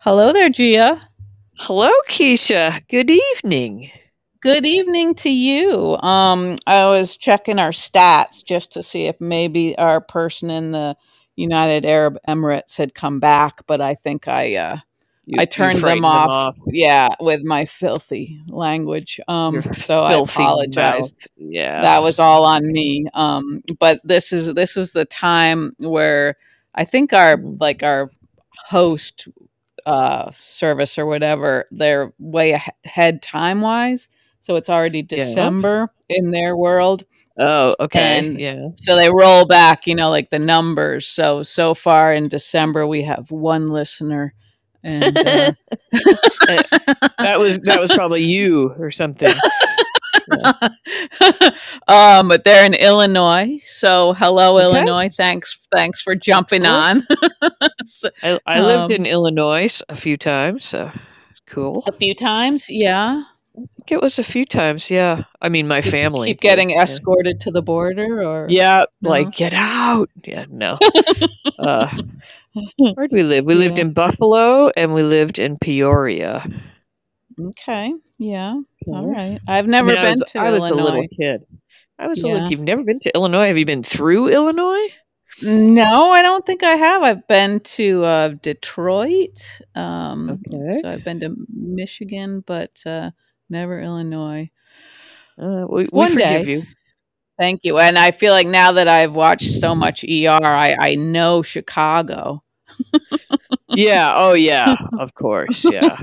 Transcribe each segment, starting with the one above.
Hello there, Gia. Hello, Keisha. Good evening. Good evening to you. Um, I was checking our stats just to see if maybe our person in the United Arab Emirates had come back, but I think I uh, You, I turned them off. off. Yeah, with my filthy language. Your Um, so I apologize. mouth. Yeah. That was all on me. Um, but this is this was the time where I think our Mhm. like our host uh service or whatever, they're way ahead time wise. So it's already Yeah. December in their world. Oh, okay. And Yeah. so they roll back, you know, like the numbers. So so far in December we have one listener and Uh, that was that was probably you or something. Yeah. um, but they're in Illinois. So hello, Okay. Illinois. Thanks, thanks for jumping Excellent. on. So, I I lived um, in Illinois a few times. So cool. a few times, yeah. It was a few times. Yeah. I mean, my Did family keep getting Yeah. escorted to the border, or Yeah, no? like get out. Yeah, no. Uh, where'd we live? We lived in Buffalo and we lived in Peoria. Okay. Yeah. All right. I've I never mean, I been was to I was a little kid. I was a little. You've never been to Illinois? Have you been through Illinois? No, I don't think I have. I've been to uh, Detroit. Um, Okay. so I've been to Michigan, but uh, never Illinois. Uh, we we One forgive day. you. Thank you. And I feel like now that I've watched so much ER, I, I know Chicago. Yeah. Oh, yeah. Of course. Yeah.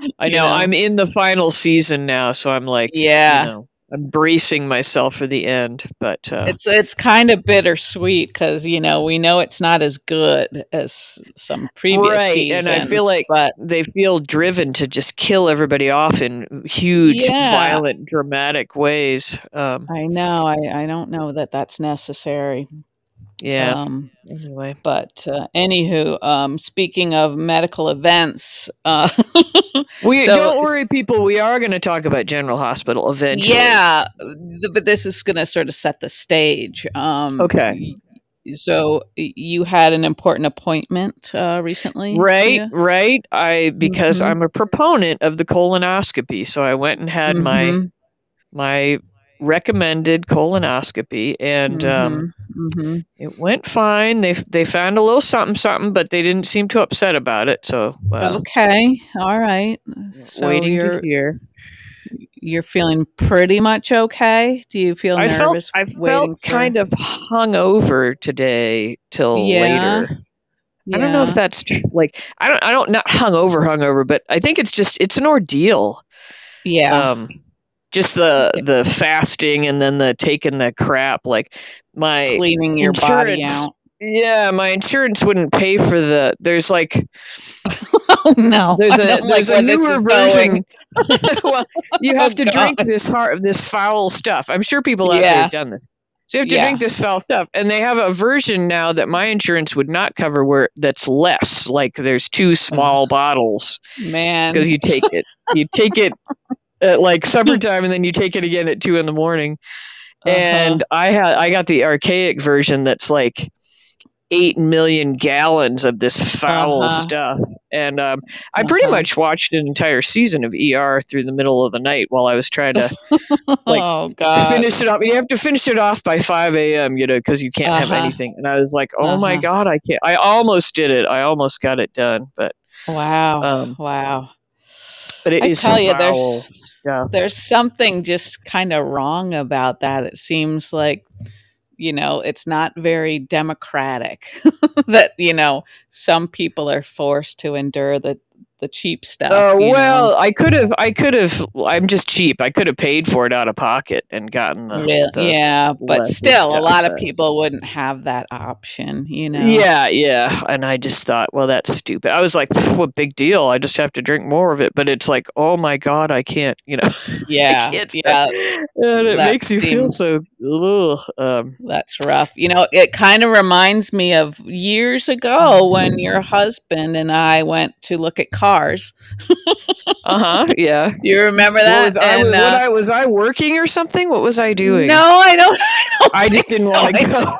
I know. know? I'm in the final season now, so I'm like, you Yeah. know, I'm bracing myself for the end. But uh, It's it's kind of bittersweet because you know we know it's not as good as some previous right, and I feel like but they feel driven to just kill everybody off in huge, yeah, violent, dramatic ways. Um, I know. I, I don't know that that's necessary. Yeah. Um, Anyway. but uh, anywho, um, speaking of medical events, uh, We so don't worry, people. We are going to talk about General Hospital eventually. yeah, th- but this is going to sort of set the stage. Um, Okay. so you had an important appointment uh, recently, Right, right. I because Mm-hmm. I'm a proponent of the colonoscopy, so I went and had my Mm-hmm. my recommended colonoscopy, and um, Mm-hmm. Mm-hmm. it went fine. They they found a little something something, but they didn't seem too upset about it. So well, Okay. All right. So waiting you're hear. you're feeling pretty much okay. Do you feel I felt nervous I waiting felt for? kind of hungover today till Yeah. later. I don't know if that's tr- like I don't I don't not hungover hungover, but I think it's just it's an ordeal. Yeah. um just the the fasting and then the taking the crap like my Cleaning your body insurance out. yeah my insurance wouldn't pay for the there's like Oh no. there's a don't like a newer version. well you Oh have to drink god. this hard this foul stuff. I'm sure people out there have done this. So you have to Yeah. drink this foul stuff. And they have a version now that my insurance would not cover where that's less. Like there's two small mm. bottles. Man, because you take it. You take it at like supper time and then you take it again at two in the morning Uh-huh. and I had I got the archaic version that's like eight million gallons of this foul Uh-huh. stuff, and um, I pretty Uh-huh. much watched an entire season of ER through the middle of the night while I was trying to like oh god. finish it off. You have to finish it off by five a.m. You know, because you can't have Uh-huh. anything. And I was like, oh my Uh-huh. god, I can't. I almost did it. I almost got it done, but Wow. um, Wow. But it I is tell you, foul there's stuff. there's something just kind of wrong about that. It seems like, you know, it's not very democratic that, you know, some people are forced to endure the the cheap stuff, Oh know. well, I could have. I could have. I'm just cheap. I could have paid for it out of pocket and gotten the, Yeah, the yeah, but still, a lot of people wouldn't have that option, you know. yeah, yeah. And I just thought, well, that's stupid. I was like, what big deal? I just have to drink more of it. But it's like, oh my god, I can't. You know, Yeah, yeah, And it that makes you feel so. Um, That's rough. You know, it kind of reminds me of years ago when your husband and I went to look at cars. Uh huh. Yeah. Do you remember that? What was, I, And, uh, I was I working or something? What was I doing? No, I don't. I, don't I just didn't so. want to go.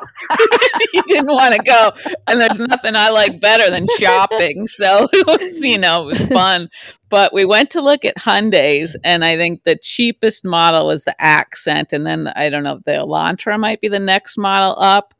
you didn't want to go and there's nothing i like better than shopping so it was you know it was fun but we went to look at hyundais and i think the cheapest model was the accent and then i don't know the elantra might be the next model up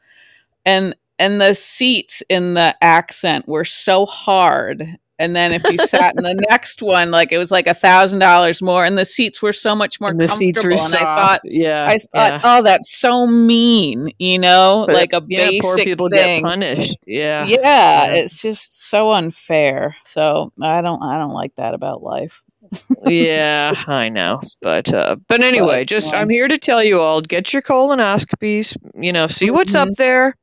and and the seats in the accent were so hard and then if you sat in the next one like it was like a thousand dollars more and the seats were so much more And the comfortable seats were and soft. i thought yeah. I thought, yeah. oh, that's so mean, you know, But, like a yeah, basic poor people thing. get punished. Yeah. Yeah, Yeah. it's just so unfair. So I don't, I don't like that about life. yeah, I know, but uh, but anyway, But, just um, I'm here to tell you all: get your colonoscopies. You know, see what's up there.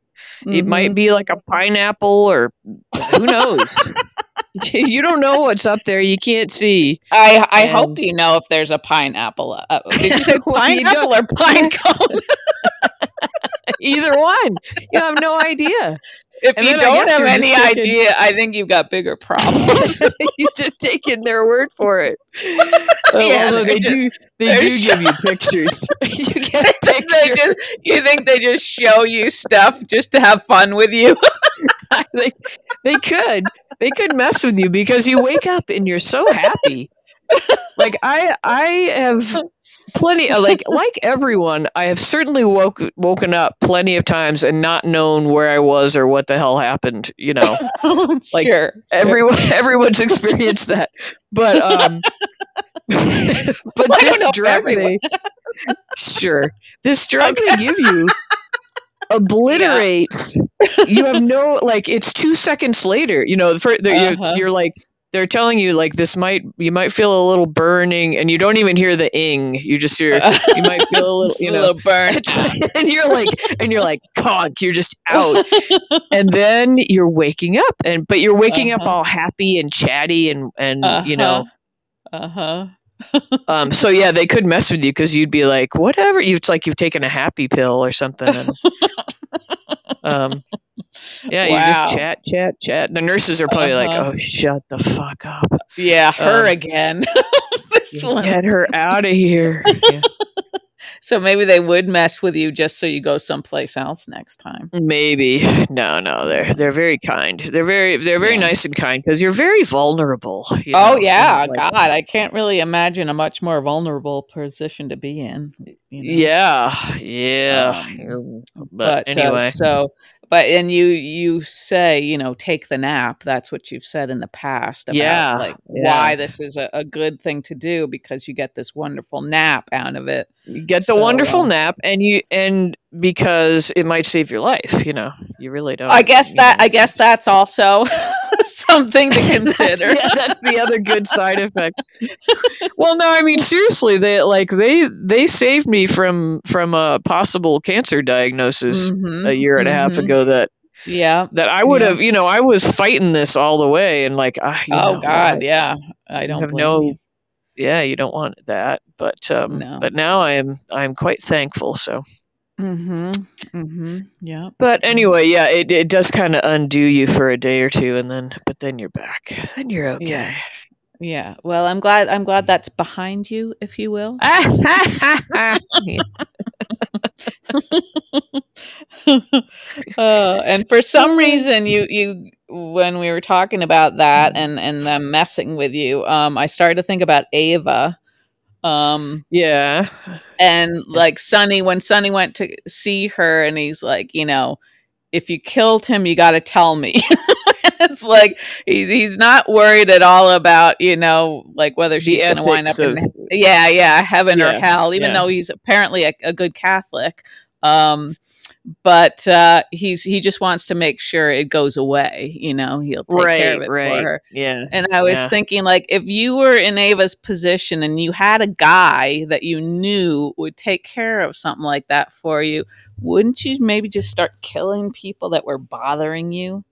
It Mhm. might be like a pineapple, or who knows. you don't know what's up there. You can't see. I, I and- hope you know if there's a pineapple. Uh, did you say Well, you pineapple or pine cone? Either one. You have no idea. if And you don't have any thinking- idea, I think you've got bigger problems. you just taking their word for it. Yeah, Although they're just- do, they do give you pictures. you get they pictures. just, you think they just show you stuff just to have fun with you? they, they could they could mess with you because you wake up and you're so happy. Like i i have plenty like like everyone i have certainly woke woken up plenty of times and not known where i was or what the hell happened you know? Like, sure. everyone everyone's experienced that. But um but don't this drug they sure. This drug they give you obliterates you have no like it's two seconds later you know for, the, Uh-huh. you're, you're like they're telling you like this might you might feel a little burning and you don't even hear the ing you just hear you might feel a little you know little burn. and you're like and you're like conk you're just out and then you're waking up and but you're waking up Uh-huh. all happy and chatty and and you know Uh huh. Um so yeah they could mess with you because you'd be like whatever you it's like you've taken a happy pill or something and, um yeah you just chat chat chat the nurses are probably like Uh-huh. oh shut the fuck up Yeah, her Um, again. this one. get her out of here Yeah. So maybe they would mess with you just so you go someplace else next time. maybe no no they're they're very kind they're very they're very Yeah. nice and kind because you're very vulnerable you oh know, yeah, like, God, I can't really imagine a much more vulnerable position to be in. you know? yeah yeah Um, but, but anyway uh, so but and you you say you know take the nap that's what you've said in the past about Yeah, like yeah. why this is a, a good thing to do because you get this wonderful nap out of it You get the So, wonderful um, nap, and you and because it might save your life. You know, you really don't. i guess that know. i guess that's also something to consider yeah, that's the other good side effect. well, no, I mean seriously, they like they they saved me from from a possible cancer diagnosis Mhm, a year and a half mhm. ago. That yeah that I would Yeah. have, you know, I was fighting this all the way, and like, you oh know, god I- yeah i don't have no- you. yeah, you don't want that, but um, No. but now I am I'm quite thankful. So. Mm-hmm. Mm-hmm. Yeah. But anyway, yeah, it, it does kind of undo you for a day or two, and then but then you're back. Then you're okay. Yeah. yeah well i'm glad i'm glad that's behind you if you will. Uh, and for some reason you you when we were talking about that and and them messing with you um i started to think about ava um yeah, and like Sonny when Sonny went to see her and he's like, you know, if you killed him, you got to tell me. it's like he's he's not worried at all about you know like whether she's going to wind up ethics in yeah yeah heaven or hell even yeah. though he's apparently a, a good catholic um but uh he's he just wants to make sure it goes away you know he'll take care of it right, for her yeah, and I was Yeah. thinking, like, if you were in Ava's position and you had a guy that you knew would take care of something like that for you, wouldn't you maybe just start killing people that were bothering you?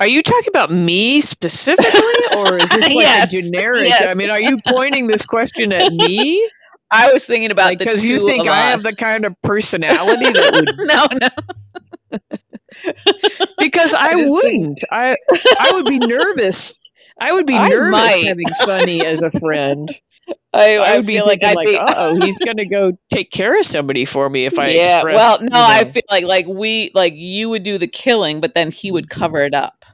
Are you talking about me specifically, or is this like Yes, a generic? yes. I mean, are you pointing this question at me I was thinking about the because you think I have the kind of personality that would? no, no. Because I, think- wouldn't. I I would be nervous. I would be I nervous might. having Sonny as a friend. I, I I would be feel like I'd like, be. uh oh, he's gonna go take care of somebody for me if I yeah. express. Well, no, you I feel like like we like you would do the killing, but then he would cover it up.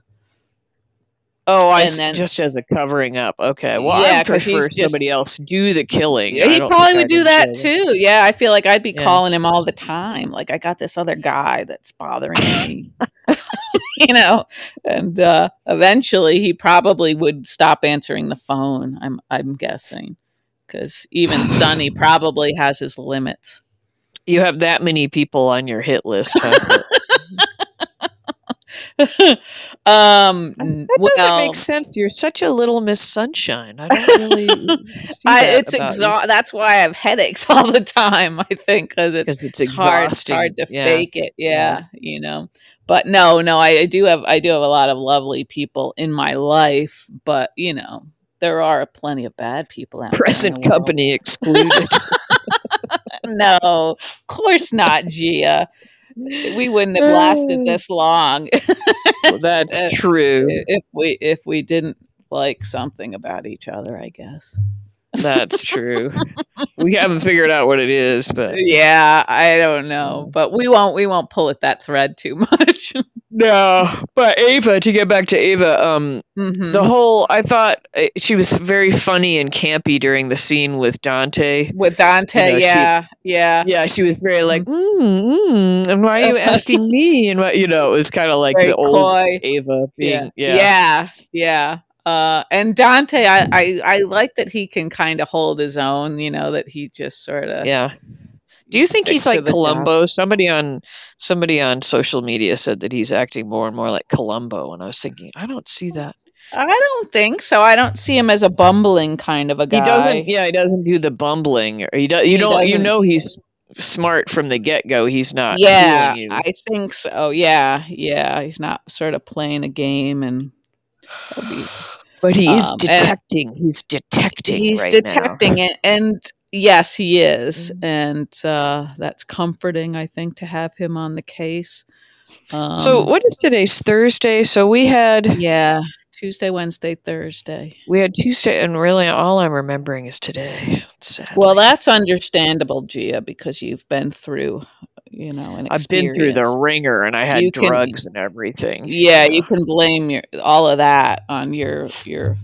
Oh, I then- just as a covering up. Okay. Well, Yeah, I prefer just- somebody else do the killing. I he probably would do that enjoy it. too. Yeah, I feel like I'd be Yeah. calling him all the time. Like I got this other guy that's bothering me. you know, and uh eventually he probably would stop answering the phone. I'm I'm guessing because even Sonny probably has his limits. You have that many people on your hit list. Huh? um, that well, doesn't make sense. You're such a little Miss Sunshine. I don't really see I, it's exa- That's why I have headaches all the time. I think because it's it's it's hard, it's hard to Yeah. fake it. Yeah, you know. But no, no, I, I do have I do have a lot of lovely people in my life, but you know there are plenty of bad people out there. Present the world. company excluded. No, of course not, Gia. We wouldn't have lasted uh. this long. Well, that's eh, true. if we if we didn't like something about each other, I guess. That's true. we haven't figured out what it is, but Yeah, I don't know, but we won't we won't pull at that thread too much. no. But Ava, to get back to Ava, um, Mhm. the whole I thought uh, she was very funny and campy during the scene with Dante. With Dante, you know, she- yeah, yeah, Yeah, she was very like, mm, mm, and why are you asking me? And what you know, it was kind of like Very the old coy. Ava yeah, being, yeah, yeah, yeah. Uh, and Dante, I, I I like that he can kind of hold his own. You know that he just sort of. yeah. Do you think he's like job. Columbo? Somebody on somebody on social media said that he's acting more and more like Columbo, and I was thinking, I don't see that. I don't think so. I don't see him as a bumbling kind of a guy. He doesn't. Yeah, he doesn't do the bumbling. Or he does. You He don't. You know he's smart from the get go. He's not. yeah, you. I think so. Yeah, yeah. He's not sort of playing a game and. But he is um, detecting. he's detecting. he's right detecting it and yes he is Mhm. and uh that's comforting i think to have him on the case um, So what is today's Thursday? So we had yeah tuesday wednesday thursday we had Tuesday, and really all I'm remembering is today. Sadly. well that's understandable gia because you've been through you know an I've been through the ringer, and I had You can- drugs and everything. yeah you can blame your all of that on your your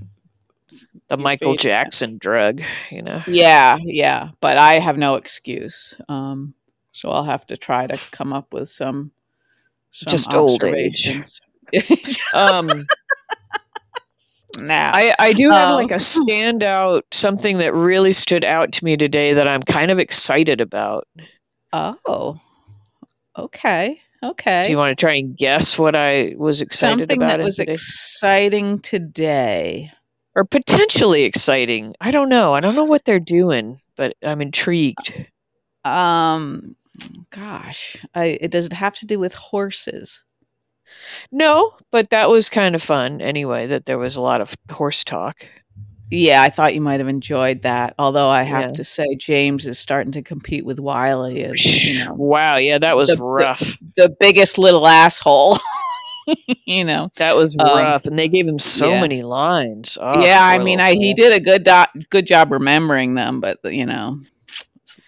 the your Michael faith. Jackson drug. You know. yeah yeah but i have no excuse um so i'll have to try to come up with some some Just old age. observations Um. now I, I do have Um, like a standout something that really stood out to me today that I'm kind of excited about. oh okay okay Do you want to try and guess what I was excited something about that was today? exciting today or potentially exciting? I don't know. I don't know what they're doing, but I'm intrigued. um gosh I, it does it have to do with horses No, but that was kind of fun anyway. That there was a lot of horse talk. Yeah i thought you might have enjoyed that although i have Yeah. to say james is starting to compete with wiley as you know Wow, yeah, that was The- the- rough. the biggest little asshole you know That was um, rough, and they gave him so yeah. many lines. Oh, yeah i mean i he did a good do- good job remembering them but you know it's a little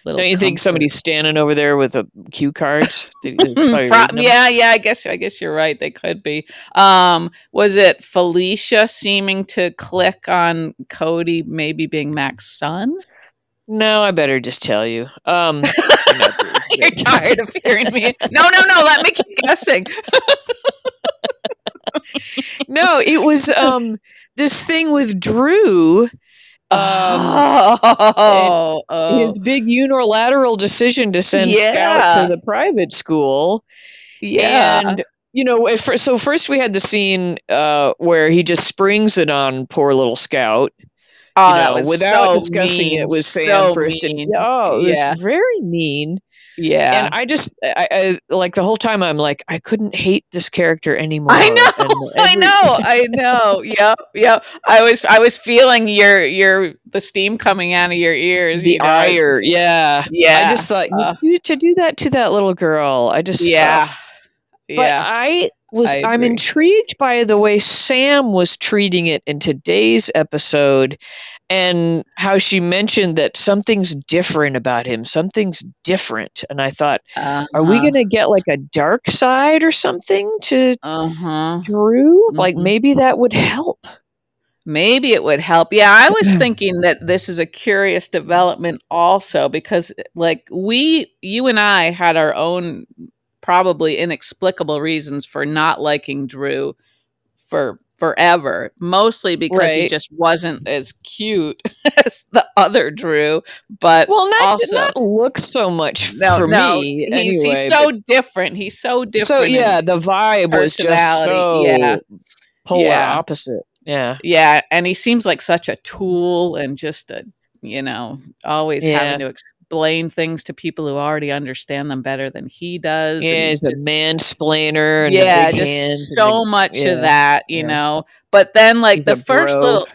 Don't you think somebody's standing over there with a cue cards? They- they probably Pro- yeah, yeah, I guess I guess you're right. They could be. Um, was it Felicia seeming to click on Cody maybe being Mac's son? No, I better just tell you. Um, I'm You're tired of hearing me. No, no, no. Let me keep guessing. no, it was um this thing with Drew. Um, oh, oh. his big unilateral decision to send Scout to the private school, yeah. and you know, fir- so first we had the scene uh, where he just springs it on poor little Scout. oh, you know, without so discussing mean, it with Sam so first. And, oh, it was yeah, very mean. Yeah. And I just, I, I like the whole time. I'm like, I couldn't hate this character anymore. I know, And I know, I know. Yep, yep. I was, I was feeling your, your, the steam coming out of your ears. the you know, ire, just- yeah. yeah. I just thought you uh, do, to do that to that little girl. I just, yeah. But yeah. I, was I I'm intrigued by the way Sam was treating it in today's episode and how she mentioned that something's different about him. Something's different. And I thought, are we Uh-huh. going to get like a dark side or something to Uh-huh. Drew? Like Mhm. maybe that would help. Maybe it would help. Yeah, I was thinking that this is a curious development also because like we you and I had our own probably inexplicable reasons for not liking Drew for forever. Mostly because he just wasn't as cute as the other Drew, but Well, not also not look so much no, for no, me he's, anyway. he's so different. He's so different. so yeah, the vibe was just so yeah. polar Yeah. opposite. Yeah. Yeah, and he seems like such a tool and just a, you know, always Yeah. having to explain things to people who already understand them better than he does. and Yeah, he's he's just- a mansplainer and yeah, just and so the- much yeah, of that, you yeah. know. But then, like He's the first bro. little,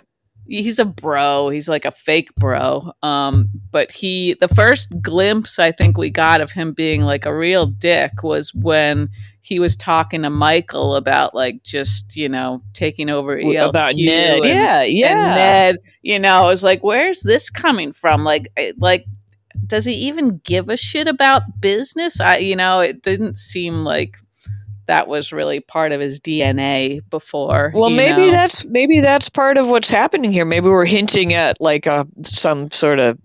he's a bro. He's like a fake bro. Um, but he, the first glimpse I think we got of him being like a real dick was when he was talking to Michael about like just you know taking over ELQ about Ned. and- yeah, yeah. and Ned, you know, I was like, where's this coming from? Like, eh, like, does he even give a shit about business? I, you know, it didn't seem like that was really part of his DNA before. well, maybe know? that's maybe that's part of what's happening here. Maybe we're hinting at like a some sort of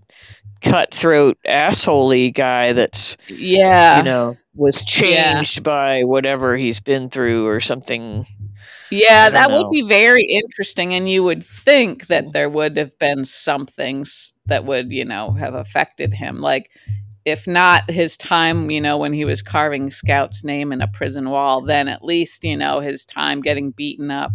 cutthroat assholey guy that's yeah, you know was Yeah. changed by whatever he's been through or something. Yeah, that know. would be very interesting. And you would think that there would have been some things that would, you know, have affected him, like. If not his time, you know, when he was carving Scout's name in a prison wall, then at least, you know, his time getting beaten up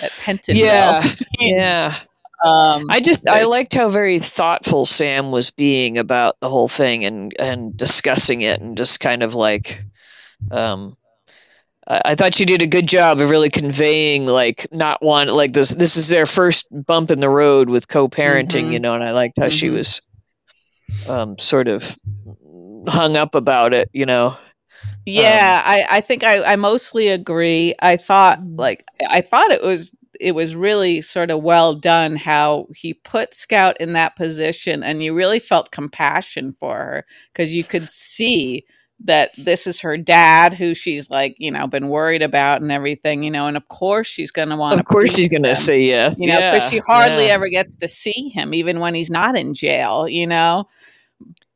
at Pentonville. Yeah, yeah. Um, I just I liked how very thoughtful Sam was being about the whole thing and and discussing it and just kind of like um I thought she did a good job of really conveying like not one like this this is their first bump in the road with co-parenting, Mhm. you know, and I liked how she Mhm. was um sort of hung up about it, you know. Yeah, I, I think I, I mostly agree. I thought Mm. like I thought it was it was really sort of well done how he put Scout in that position and you really felt compassion for her because you could see that this is her dad who she's like, you know, been worried about and everything, you know, and of course she's gonna want Of course she's going to say yes. you know, yeah. because she hardly yeah. ever gets to see him even when he's not in jail, you know.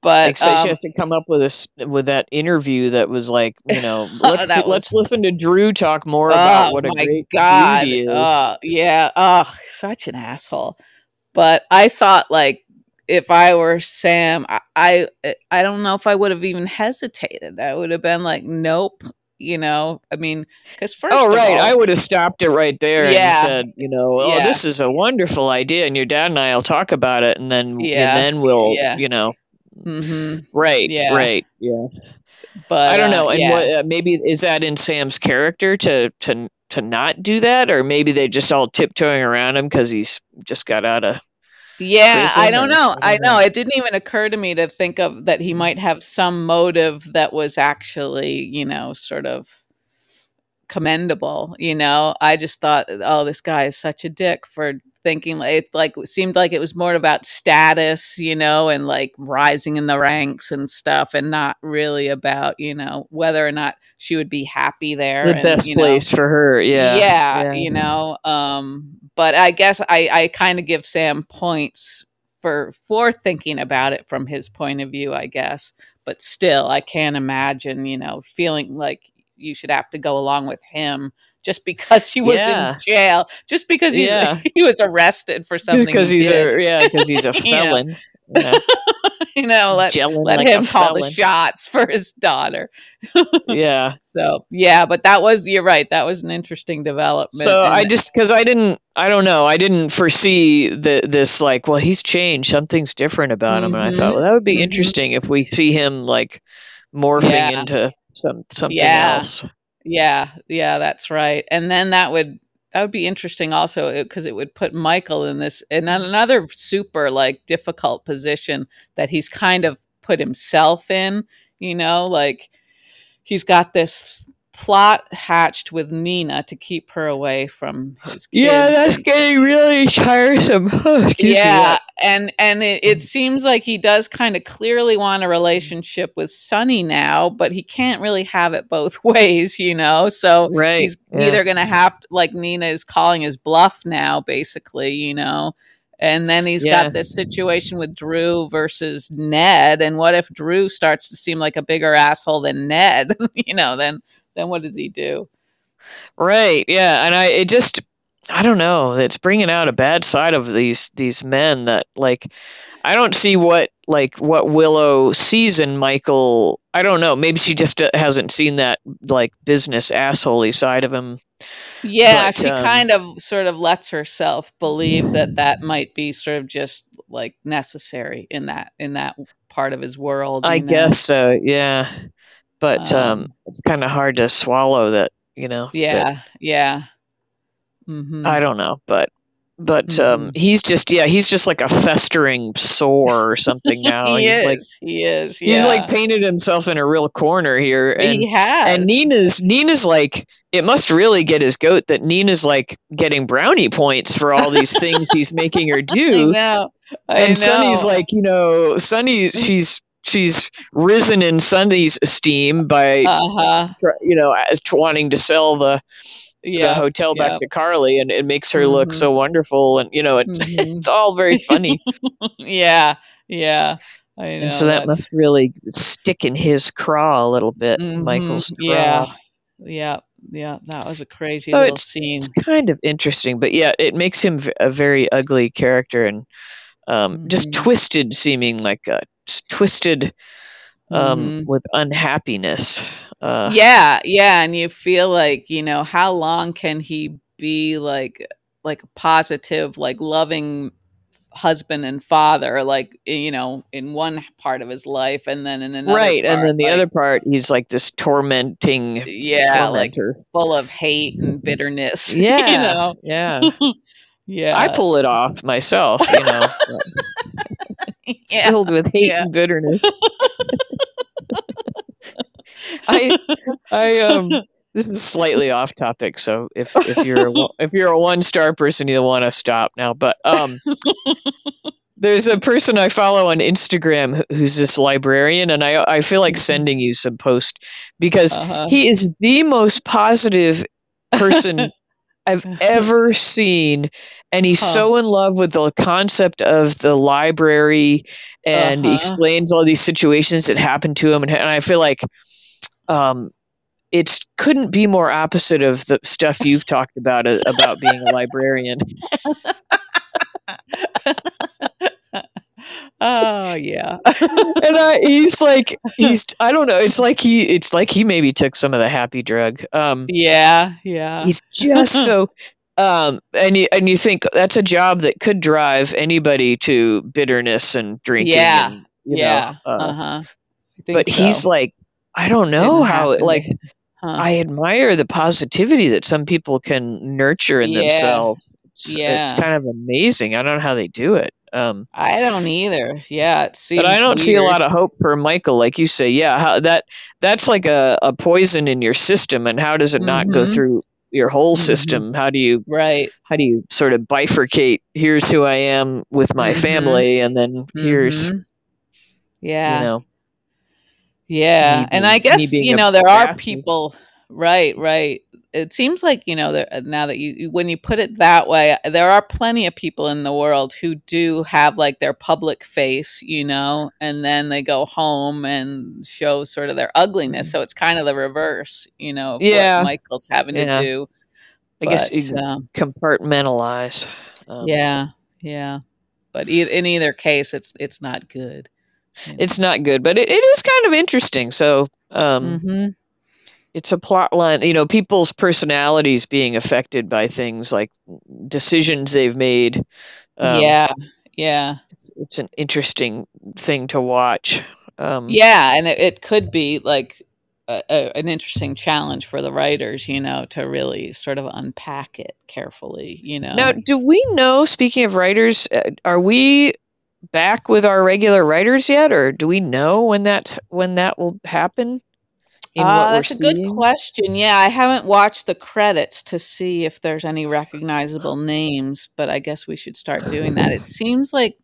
But Like, so she um, has to come up with a with that interview that was like, you know, let's That let's listen to Drew talk more about Oh, what a my great God. dude he is. Oh, yeah. Oh, such an asshole. But I thought like if I were Sam, I I, I don't know if I would have even hesitated. I would have been like, nope. You know, I mean, because first, oh of right, all, I would have stopped it right there Yeah. and said, you know, oh, Yeah. this is a wonderful idea, and your dad and I'll talk about it, and then Yeah. and then we'll, Yeah. you know, mhm, right, Yeah. right, yeah. but I don't uh, know, and yeah. what uh, maybe is that in Sam's character to to to not do that, or maybe they just all tiptoeing around him because he's just got out of Yeah, I don't know. I I don't know. know. It didn't even occur to me to think of that he might have some motive that was actually, you know, sort of commendable, you know. I just thought, oh, this guy is such a dick for thinking it like it seemed like it was more about status, you know, and like rising in the ranks and stuff and not really about, you know, whether or not she would be happy there the and, best you know, place for her. Yeah, yeah, you know um but i guess i i kind of give sam points for for thinking about it from his point of view i guess but still i can't imagine you know feeling like you should have to go along with him just because he was Yeah. in jail just because he's, Yeah. he was arrested for something because he he's did. a yeah because he's a felon. Yeah. you know let, Gelling let like him call the shots for his daughter Yeah. so yeah but that was you're right that was an interesting development So and- I just because I didn't I don't know I didn't foresee the this like well he's changed something's different about him and I thought Mhm. well that would be Mhm. interesting if we see him like morphing Yeah. into some something Yeah. else. Yeah, yeah, that's right. And then that would that would be interesting also because it would put Michael in this in another super like difficult position that he's kind of put himself in, you know, like he's got this plot hatched with Nina to keep her away from his kids. Yeah, that's and- getting really tiresome. Oh, excuse yeah, and and it, it seems like he does kind of clearly want a relationship with Sonny now, but he can't really have it both ways, you know. So Right. he's yeah. either going to have to, like Nina is calling his bluff now, basically, you know. And then he's Yeah. got this situation with Drew versus Ned. And what if Drew starts to seem like a bigger asshole than Ned? you know, then then what does he do? Right. Yeah, and I it just I don't know. It's bringing out a bad side of these these men that like I don't see what like what Willow sees in Michael. I don't know. Maybe she just uh, hasn't seen that like business assholey side of him. Yeah, But, she um, kind of sort of lets herself believe that that might be sort of just like necessary in that in that part of his world. I know? guess so. Yeah, but um, Um, it's kind of hard to swallow that. You know. that- Yeah, yeah. hmm I don't know, but but um, Mhm. he's just yeah, he's just like a festering sore or something now. he he's is. like he is. he's like painted himself in a real corner here, and he has. and Nina's Nina's like it must really get his goat that Nina's like getting brownie points for all these things he's making her do I know. I and Sonny's know. like you know Sonny's she's she's risen in Sonny's esteem by uh huh. you know as wanting to sell the the hotel back yeah. to Carly, and it makes her look Mhm. so wonderful, and you know it, Mhm. it's all very funny, yeah. Yeah. I know. and so that that's- must really stick in his craw a little bit, Mhm. Michael's craw. Yeah. Yeah. Yeah. That was a crazy So little it's- scene. It's kind of interesting, but yeah, it makes him v- a very ugly character and um, just Mhm. twisted, seeming like a twisted um, Mhm. with unhappiness. Uh, yeah yeah and you feel like you know how long can he be like like a positive like loving husband and father like you know in one part of his life and then in another right, and then the like, other part, he's like this tormenting yeah like tormentor. full of hate and bitterness yeah, you know yeah. yeah I pull it off myself, you know, yeah filled with hate Yeah. and bitterness. I I um this is slightly off topic, so if if you're a, if you're a one star person, you'll want to stop now. But um, there's a person I follow on Instagram who's this librarian, and I I feel like sending you some post because uh-huh. he is the most positive person I've ever seen. And he's Huh. so in love with the concept of the library and he Uh-huh. explains all these situations that happened to him. And, and I feel like um, it couldn't be more opposite of the stuff you've talked about uh, about being a librarian. oh yeah and I, he's like, he's, I don't know. It's like he, it's like he maybe took some of the happy drug. Um, yeah yeah he's just so um and you and you think that's a job that could drive anybody to bitterness and drinking Yeah, and, you yeah know, uh, uh-huh but think he's like i don't know Didn't how like. Huh. i admire the positivity that some people can nurture in Yeah, themselves it's, it's kind of amazing i don't know how they do it um I don't either. Yeah, it seems. but I don't see a lot of hope for Michael, like you say. Yeah, how, that that's like a, a poison in your system, and how does it not go Mhm. through your whole Mhm. system? How do you right. how do you sort of bifurcate here's who i am with my Mhm. family and then here's Mhm. Yeah, you know yeah, me and I guess you know there are people. Right, right. It seems like you know there, now that you you- when you put it that way, there are plenty of people in the world who do have like their public face, you know, and then they go home and show sort of their ugliness. So it's kind of the reverse, you know, of. Yeah. what Michael's having Yeah. to do. i guess you um, compartmentalize um, yeah, yeah. But e- in either case, it's it's not good. it's not good but it, it is kind of interesting so um hmm it's a plot line you know people's personalities being affected by things like decisions they've made um, yeah, yeah, it's, it's an interesting thing to watch um yeah, and it, it could be like a, a, an interesting challenge for the writers, you know, to really sort of unpack it carefully, you know. Now, do we know? Speaking of writers, uh, are we back with our regular writers yet, or do we know when that when that will happen? Uh, that's a good question. Yeah, I haven't watched the credits to see if there's any recognizable names, but I guess we should start doing that. It seems like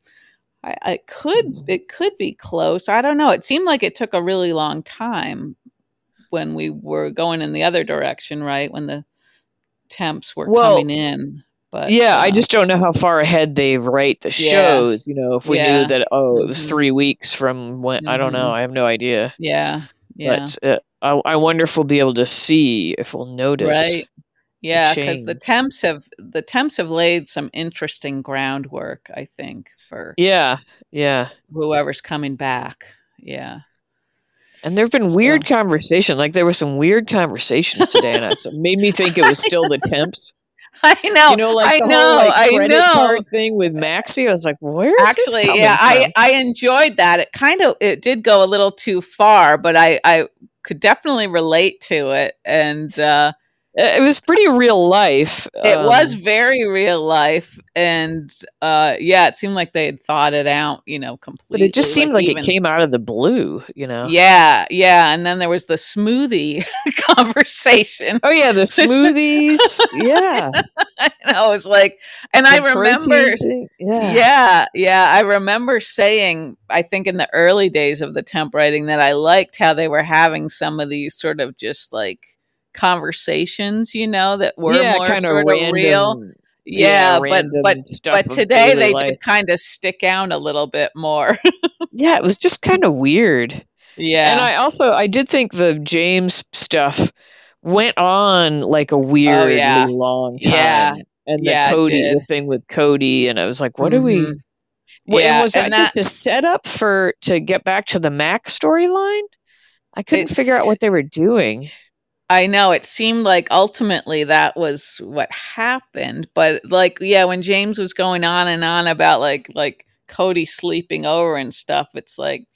I, I could it could be close. I don't know. It seemed like it took a really long time when we were going in the other direction, right? When the temps were Well, coming in. But yeah, I uh, just don't know how far ahead they write the yeah, shows. You know, if we knew that, oh, it was hmm three weeks from when, I don't know. hmm I have no idea. yeah, yeah. But uh, I, I wonder if we'll be able to see, if we'll notice Right. Yeah, because the temps have the temps have laid some interesting groundwork, I think, for Yeah, yeah. whoever's coming back. Yeah. And there have been So weird conversation. Like there were some weird conversations today, and it made me think it was still the temps. I know. You know, know, like I the whole know, like I know. card thing with Maxie. I was like, where is this Actually, yeah, coming I? I enjoyed that. It kind of it did go a little too far, but I I could definitely relate to it, and uh, It was pretty real life. it was Um, very real life, and uh, yeah, it seemed like they had thought it out, you know, but it just completely. seemed Like like it came out of the blue, you know? Yeah, yeah, and then there was the smoothie conversation. Oh yeah, the smoothies. Yeah, and I was like, and I remember. Yeah, yeah, yeah, I remember saying, I think in the early days of the temp writing, that I liked how they were having some of these sort of just like conversations, you know, that were yeah, more sort of real. Yeah, Yeah, but but but today they life. did kind of stick out a little bit more. Yeah, it was just kind of weird. Yeah. And. I also I did think the James stuff went on like a Oh weirdly yeah. long Yeah. time. And the Yeah, Cody, the thing with Cody, and I was like, what are we? Mm-hmm. And Yeah, was that and that just a setup for to get back to the Mac storyline? I couldn't figure out what they were doing. I know it seemed like ultimately that was what happened, but like yeah, when James was going on and on about like like Cody sleeping over and stuff, it's like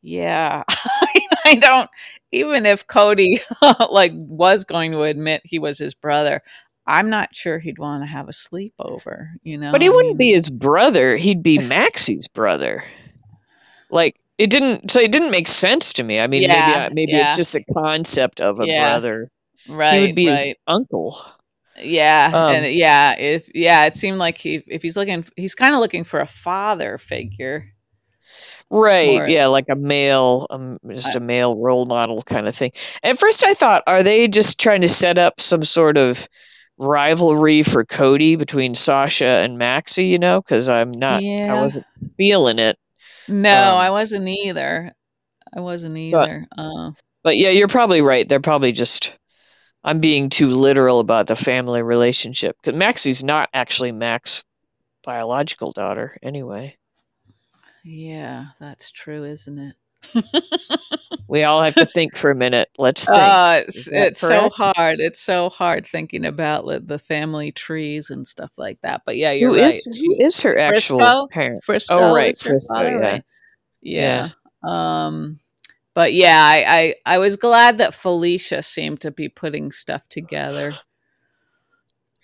yeah, I don't even if Cody like was going to admit he was his brother, I'm not sure he'd want to have a sleepover, you know? But he wouldn't mean, be his brother. He'd be Maxie's brother. Like it didn't. So it didn't make sense to me. I mean, maybe I, maybe it's just a concept of a yeah, brother. Right, he would right, be his uncle. Yeah, and Um, yeah, if yeah, it seemed like he if he's looking he's kind of looking for a father figure right. more Yeah, like a male, um, just a male role model kind of thing. At first, I thought, are they just trying to set up some sort of rivalry for Cody between Sasha and Maxie? You know, because I'm not. I wasn't feeling it. No, I Um, wasn't either. I wasn't either. Uh, but yeah, you're probably right. They're probably just. I'm being too literal about the family relationship because Maxie's not actually Mac's biological daughter, anyway. yeah, that's true, isn't it? We all have to think for a minute. Let's think. uh, it's it's so hard. It's so hard thinking about like, the family trees and stuff like that. But yeah, you're Who right. is who She is her actual Frisco, parent? Frisco Oh, right, Frisco. father, Yeah, right? yeah, Yeah. Um, but yeah, I, I I was glad that Felicia seemed to be putting stuff together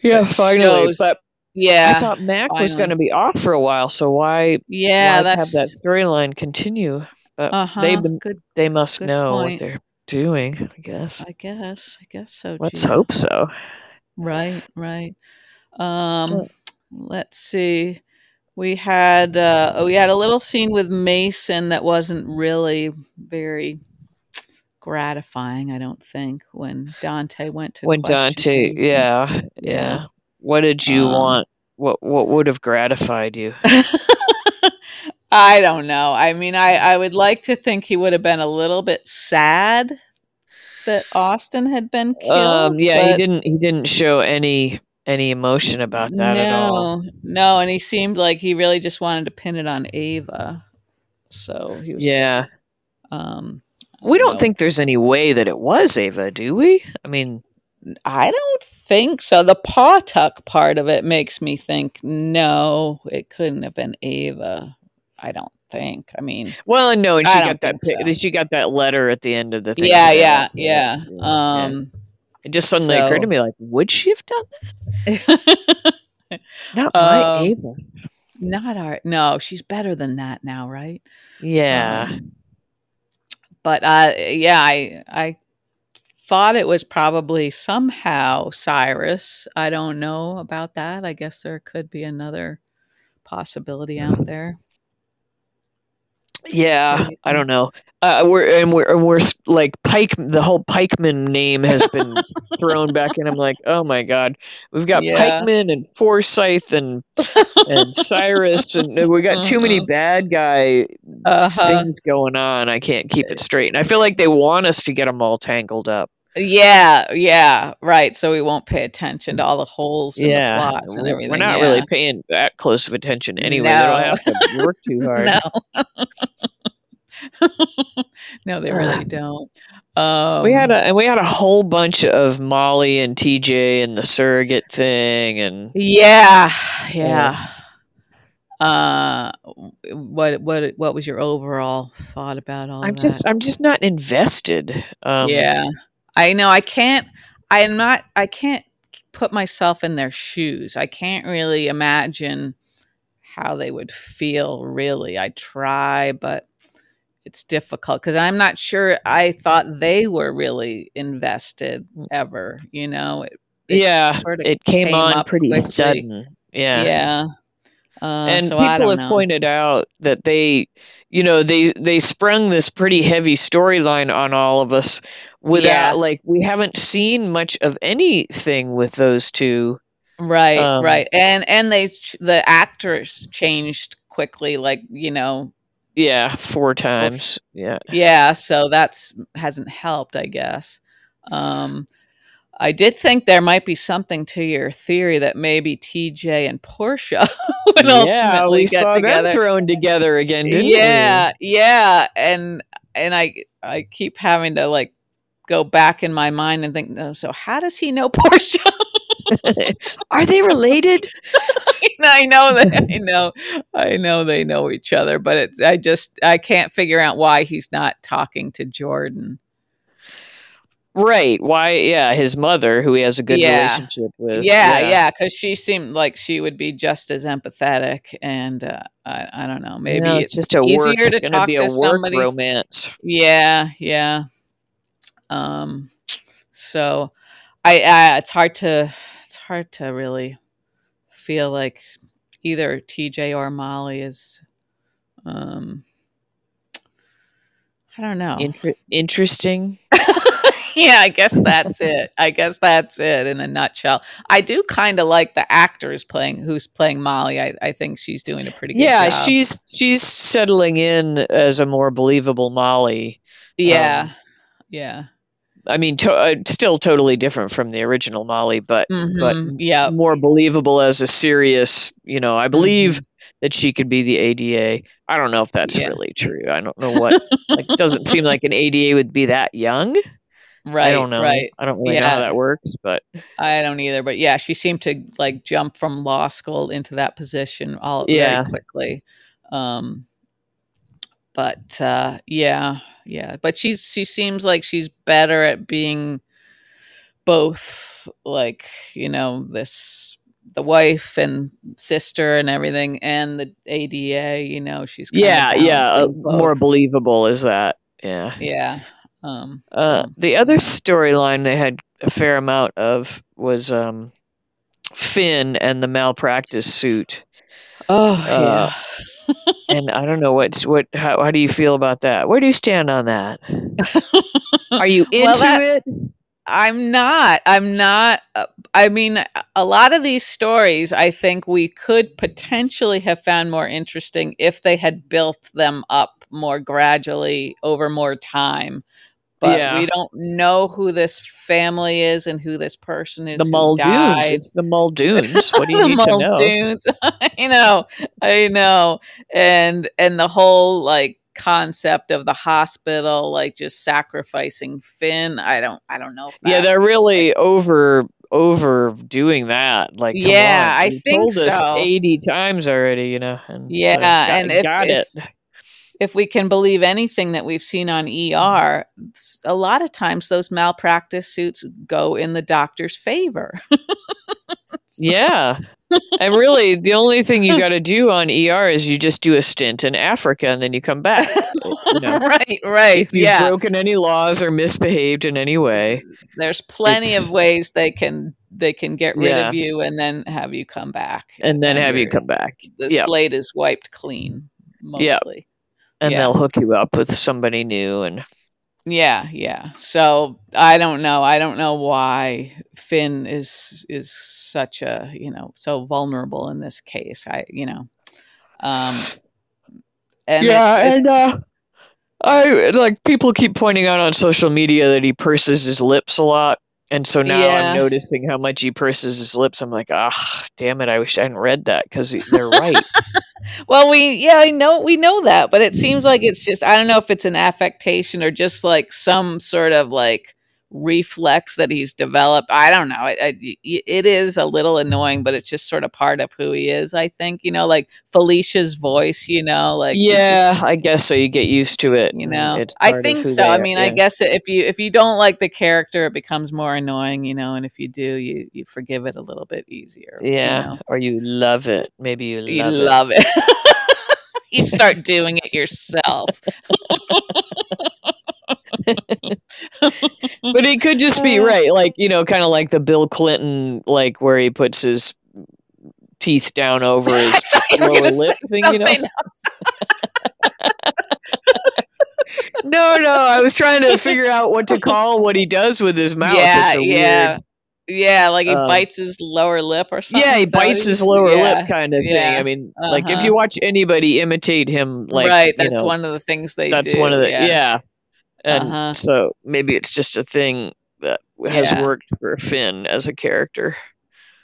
yeah. that Finally, shows. but yeah, I thought Mac was going to be off for a while, so why Yeah, why have that storyline continue? But uh they've huh. been Good they must know what they're doing. I guess. I guess. I guess so, Let's Gina. hope so. Right, right. Um, let's see. We had uh we had a little scene with Mason that wasn't really very gratifying, I don't think, when Dante went to When Dante, yeah, Yeah. yeah. What did you Um want? What what would have gratified you? I don't know. I mean, I I would like to think he would have been a little bit sad that Austin had been Um, killed, yeah, he didn't he didn't show any any emotion about that at all. no, no, and he seemed like he really just wanted to pin it on Ava. So he was, Yeah. um, We don't don't know. think there's any way that it was Ava, do we? I mean, I don't think so. The paw tuck part of it makes me think no, it couldn't have been Ava. I don't think. I mean, well, no, and she got that so. she got that letter at the end of the thing Yeah, yeah, So yeah. yeah. Um, It just suddenly occurred to me, like, would she have done that? Not my um, Ava. not our. No, she's better than that now, right? Yeah. Um, but uh, yeah, I, I, thought it was probably somehow Cyrus. I don't know about that. I guess there could be another possibility out there. Yeah, I don't know. Uh, we're and we're and we're like Pike. The whole Pikeman name has been thrown back, and I'm like, oh my god, we've got Yeah. Pikeman and Forsyth and and Cyrus, and we got too many Mhm. bad guy Uh-huh. things going on. I can't keep it straight, and I feel like they want us to get them all tangled up. Yeah, yeah, right. So we won't pay attention to all the holes in the yeah, plots and we're- everything. we're not yeah. really paying that close of attention anyway. They don't have to work too hard. No. no, they really don't. Um, we had a and we had a whole bunch of Molly and TJ and the surrogate thing and Yeah, yeah. Uh, what what what was your overall thought about all I'm of just? I'm just not invested. Um, yeah, I know. I can't. I'm not. I can't put myself in their shoes. I can't really imagine how they would feel. Really, I try, but it's difficult because I'm not sure. I thought they were really invested ever. You know, it, it yeah, sorta it came, came on pretty quickly. sudden. Yeah. yeah. Uh, and so people have know. pointed out that they you know they they sprung this pretty heavy storyline on all of us without Yeah. like we haven't seen much of anything with those two. Right um, right. And and they the actors changed quickly like you know. Yeah four times. Yeah. yeah so that's hasn't helped i guess. Um i did think there might be something to your theory that maybe tj and portia would yeah ultimately we get saw together. them thrown together again didn't yeah yeah and and i i keep having to like go back in my mind and think no so how does he know portia are they related I know that I know I know they know each other, but it's I just I can't figure out why he's not talking to Jordan. right why yeah his mother who he has a good Yeah. relationship with yeah, yeah, because she seemed like she would be just as empathetic, and uh, I I don't know, maybe No, it's, it's just a easier work to talk be to somebody. romance Yeah, yeah. Um, so I, I it's hard to it's hard to really feel like either TJ or Molly is um I don't know. Inter- interesting yeah, I guess that's it. I guess that's it in a nutshell. I do kind of like the actors playing who's playing Molly. I, I think she's doing a pretty good job. yeah job. she's she's settling in as a more believable molly yeah. um, yeah. I mean to- uh, still totally different from the original molly but but Mhm. yeah. more believable as a serious you know i believe that she could be the ada i don't know if that's Yeah. really true i don't know what like doesn't seem like an ada would be that young Right. i don't know Right. i don't really know how Yeah. that works but I don't either, but yeah, she seemed to like jump from law school into that position all Yeah. very quickly. Um, but uh, yeah, yeah, but she's she seems like she's better at being both, like you know, this the wife and sister and everything, and the ADA. You know, she's yeah yeah uh, more believable is that yeah yeah. Um, Uh, so- the other storyline they had a fair amount of was um, Finn and the malpractice suit, oh uh, yeah. and I don't know what's what. How, how do you feel about that? Where do you stand on that? Are you into Well, that- it? I'm not. I'm not. uh, I mean, a lot of these stories, I think we could potentially have found more interesting if they had built them up more gradually over more time. But Yeah. we don't know who this family is and who this person is The Muldoons. It's the Muldoons. What do you need to know? Muldoons. I know, I know, and and the whole like concept of the hospital, like just sacrificing Finn. I don't, I don't know. If Yeah, they're really over overdoing that. Like, Yeah, I think told us so. eighty times already. You know. And so, Yeah, got- and if- got if- it. If we can believe anything that we've seen on ER, a lot of times those malpractice suits go in the doctor's favor. Yeah. and really, the only thing you got to do on ER is you just do a stint in Africa and then you come back. You know, right, right. if you've Yeah. broken any laws or misbehaved in any way. There's plenty of ways they can they can get rid Yeah. of you and then have you come back. And then have you you're- come back. The yeah. slate is wiped clean mostly. And Yeah. they'll hook you up with somebody new. And Yeah, yeah. So I don't know. I don't know why Finn is is such a you know so vulnerable in this case. I you know, um, and yeah, it's, it's, and uh, I like people keep pointing out on social media that he purses his lips a lot, and so now Yeah. I'm noticing how much he purses his lips. I'm like, ah, damn it! I wish I hadn't read that because they're right. well, we yeah, I know we know that, but it seems like it's just I don't know if it's an affectation or just like some sort of like reflex that he's developed. I don't know. It, is a little annoying, but it's just sort of part of who he is. I think you know, like Felicia's voice. You know, like yeah, just- I guess so. You get used to it. you know it's i think so i are, mean i guess if you if you don't like the character it becomes more annoying you know and if you do you you forgive it a little bit easier you Yeah, know? or you love it. Maybe you love you it. love it you start doing it yourself but he could just be Uh. right, like you know, kind of like the Bill Clinton, like where he puts his teeth down over his I thought you were lower lip thing, you know. No, no, I was trying to figure out what to call what he does with his mouth. yeah it's a yeah weird. yeah like he um, bites his lower lip or something Yeah, he Is that what bites his lower yeah. lip kind of thing. I mean, like if uh-huh. you watch anybody imitate him, like right you that's know, one of the things they that's do one of the yeah, yeah. And Uh-huh. so maybe it's just a thing that has Yeah. worked for Finn as a character.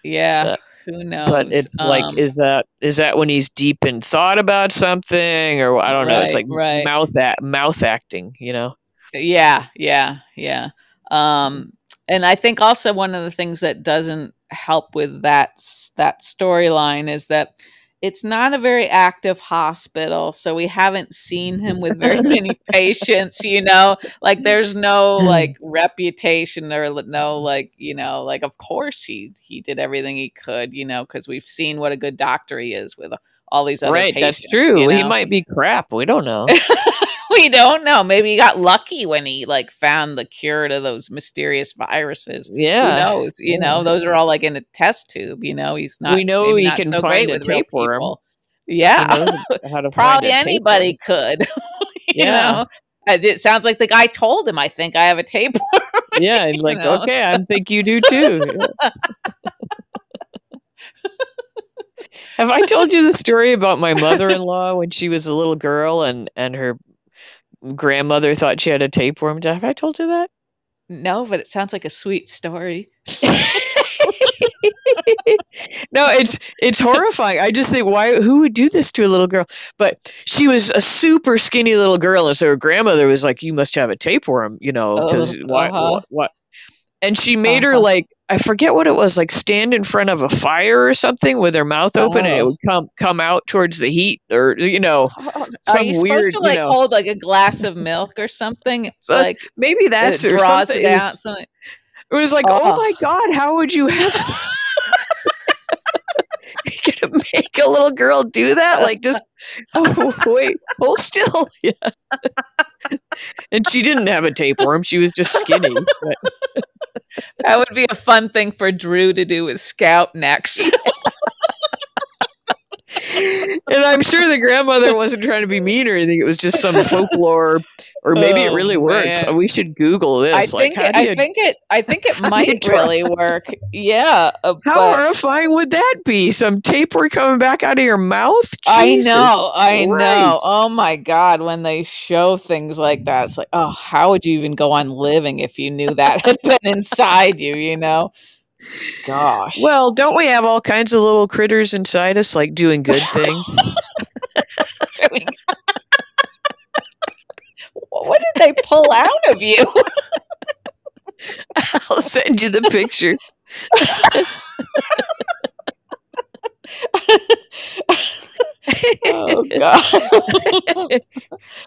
yeah Uh, who knows but it's like Um, is that is that when he's deep in thought about something or i don't know it's like right. mouth act, mouth acting you know Yeah, yeah, yeah. Um, and I think also one of the things that doesn't help with that that storyline is that it's not a very active hospital, so we haven't seen him with very many patients. You know, like there's no mm. like reputation or no like you know like of course he he did everything he could. You know, because we've seen what a good doctor he is with all these other right patients. that's true you he might be crap we don't know we don't know. Maybe he got lucky when he like found the cure to those mysterious viruses. Yeah, who knows? You yeah. know, those are all like in a test tube. You know, he's not. We know he can so find great a tapeworm. Yeah, knows how to find probably anybody tapeworm. could. you Yeah. know, it sounds like the guy told him, "I think I have a tapeworm." yeah and like know, okay i think you do too have i told you the story about my mother-in-law when she was a little girl and and her grandmother thought she had a tapeworm have i told you that no, but it sounds like a sweet story. no, it's it's horrifying. I just think why who would do this to a little girl? But she was a super skinny little girl, and so her grandmother was like, "You must have a tapeworm," you know, because Oh, why, uh-huh. what, what? And she made her Uh-huh. like I forget what it was, like stand in front of a fire or something with their mouth open, and it Oh. would come come out towards the heat, or you know, oh, oh, Are some you weird, supposed to you like know- hold like a glass of milk or something? So like maybe that's it or draws something. it It out. was, Something. it was like, oh Oh. my god, how would you have? You're gonna make a little girl do that? Like just oh wait, hold still. Yeah. and she didn't have a tapeworm, she was just skinny. That would be a fun thing for Drew to do with Scout next. And I'm sure the grandmother wasn't trying to be mean or anything. It was just some folklore or maybe it Oh, really works. man. We should Google this. I like think how it, do I think it I think it how do you might really work. Yeah, uh, how but horrifying would that be? Some tapeworm coming back out of your mouth? I Jesus know, I know. Oh my god, when they show things like that, it's like, oh, how would you even go on living if you knew that had been inside you? You know, gosh. Well, don't we have all kinds of little critters inside us, like doing good thing? doing. what did they pull out of you? I'll send you the picture. oh god.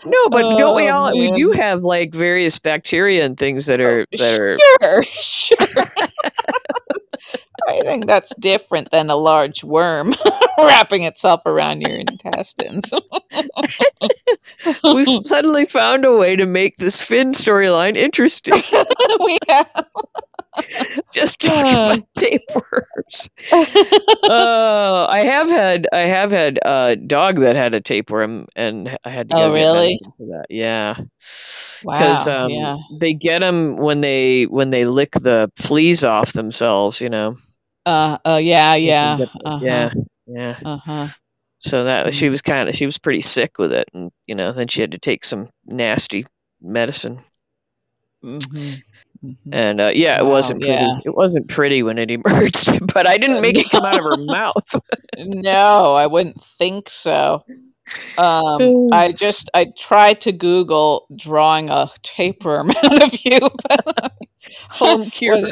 No, but don't we Oh, all? We do have like various bacteria and things that oh, are that are. Sure, sure. I think that's different than a large worm wrapping itself around your intestines. we suddenly found a way to make this Finn storyline interesting. we have. Just talk about tapeworms. Oh, I have had I have had a dog that had a tapeworm, and I had to Oh, really? medicine for that. Yeah, because Wow. um, yeah. they get them when they when they lick the fleas off themselves. You know. Uh, uh, yeah, yeah. the- Uh-huh. Yeah. Yeah. Uh-huh. So that she Mm. was kind of she was pretty sick with it, and you know then she had to take some nasty medicine. Mhm. Mhm. And uh, yeah, it Wow, wasn't pretty. yeah. It wasn't pretty when it emerged, but I didn't make it come out of her mouth. No, I wouldn't think so. Um, I just I tried to Google drawing a tapeworm out of you, but Home cures,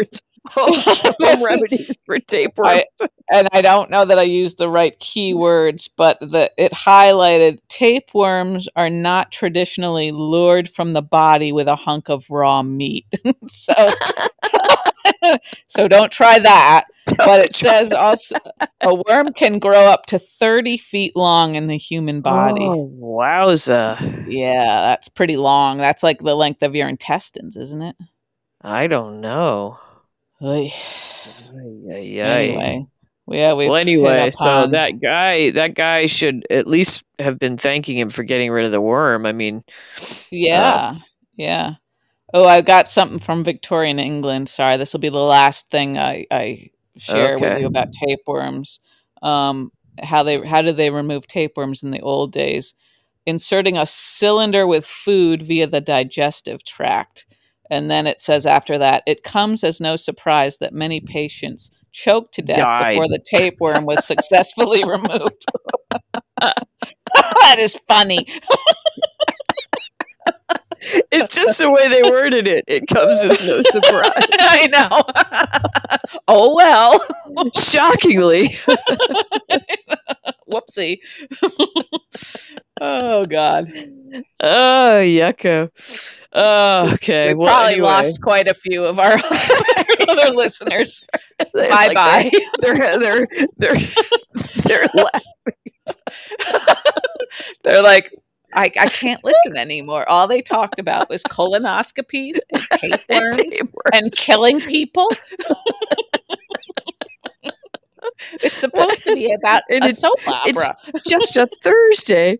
Oh, home, Wasn't- remedies for tapeworms. and I don't know that I used the right keywords, but the it highlighted tapeworms are not traditionally lured from the body with a hunk of raw meat. so so don't try that. But it says also a worm can grow up to 30 feet long in the human body. Oh, wowza! Yeah, that's pretty long. That's like the length of your intestines, isn't it? I don't know. Oy. Ay, ay, ay. Anyway, yeah, we. Well, anyway, so that guy, that guy should at least have been thanking him for getting rid of the worm. I mean, Yeah, yeah. Oh, I got something from Victorian England. Sorry, this will be the last thing I, I share with you about tapeworms. Um, how they how did they remove tapeworms in the old days? Inserting a cylinder with food via the digestive tract. And then it says after that, it comes as no surprise that many mm. patients choked to death Died. before the tapeworm was successfully removed. that is funny. it's just the way they worded it. It comes as no surprise. I know. oh well. Shockingly, Whoopsie. oh God. oh yucko. Oh, okay. we well, probably anyway, lost quite a few of our other listeners. Bye like, bye. They're they're they're they're laughing. They're like, I, I can't listen anymore. All they talked about was colonoscopies and tapeworms and killing people. It's supposed to be about And a it's- soap it's- opera. just a Thursday.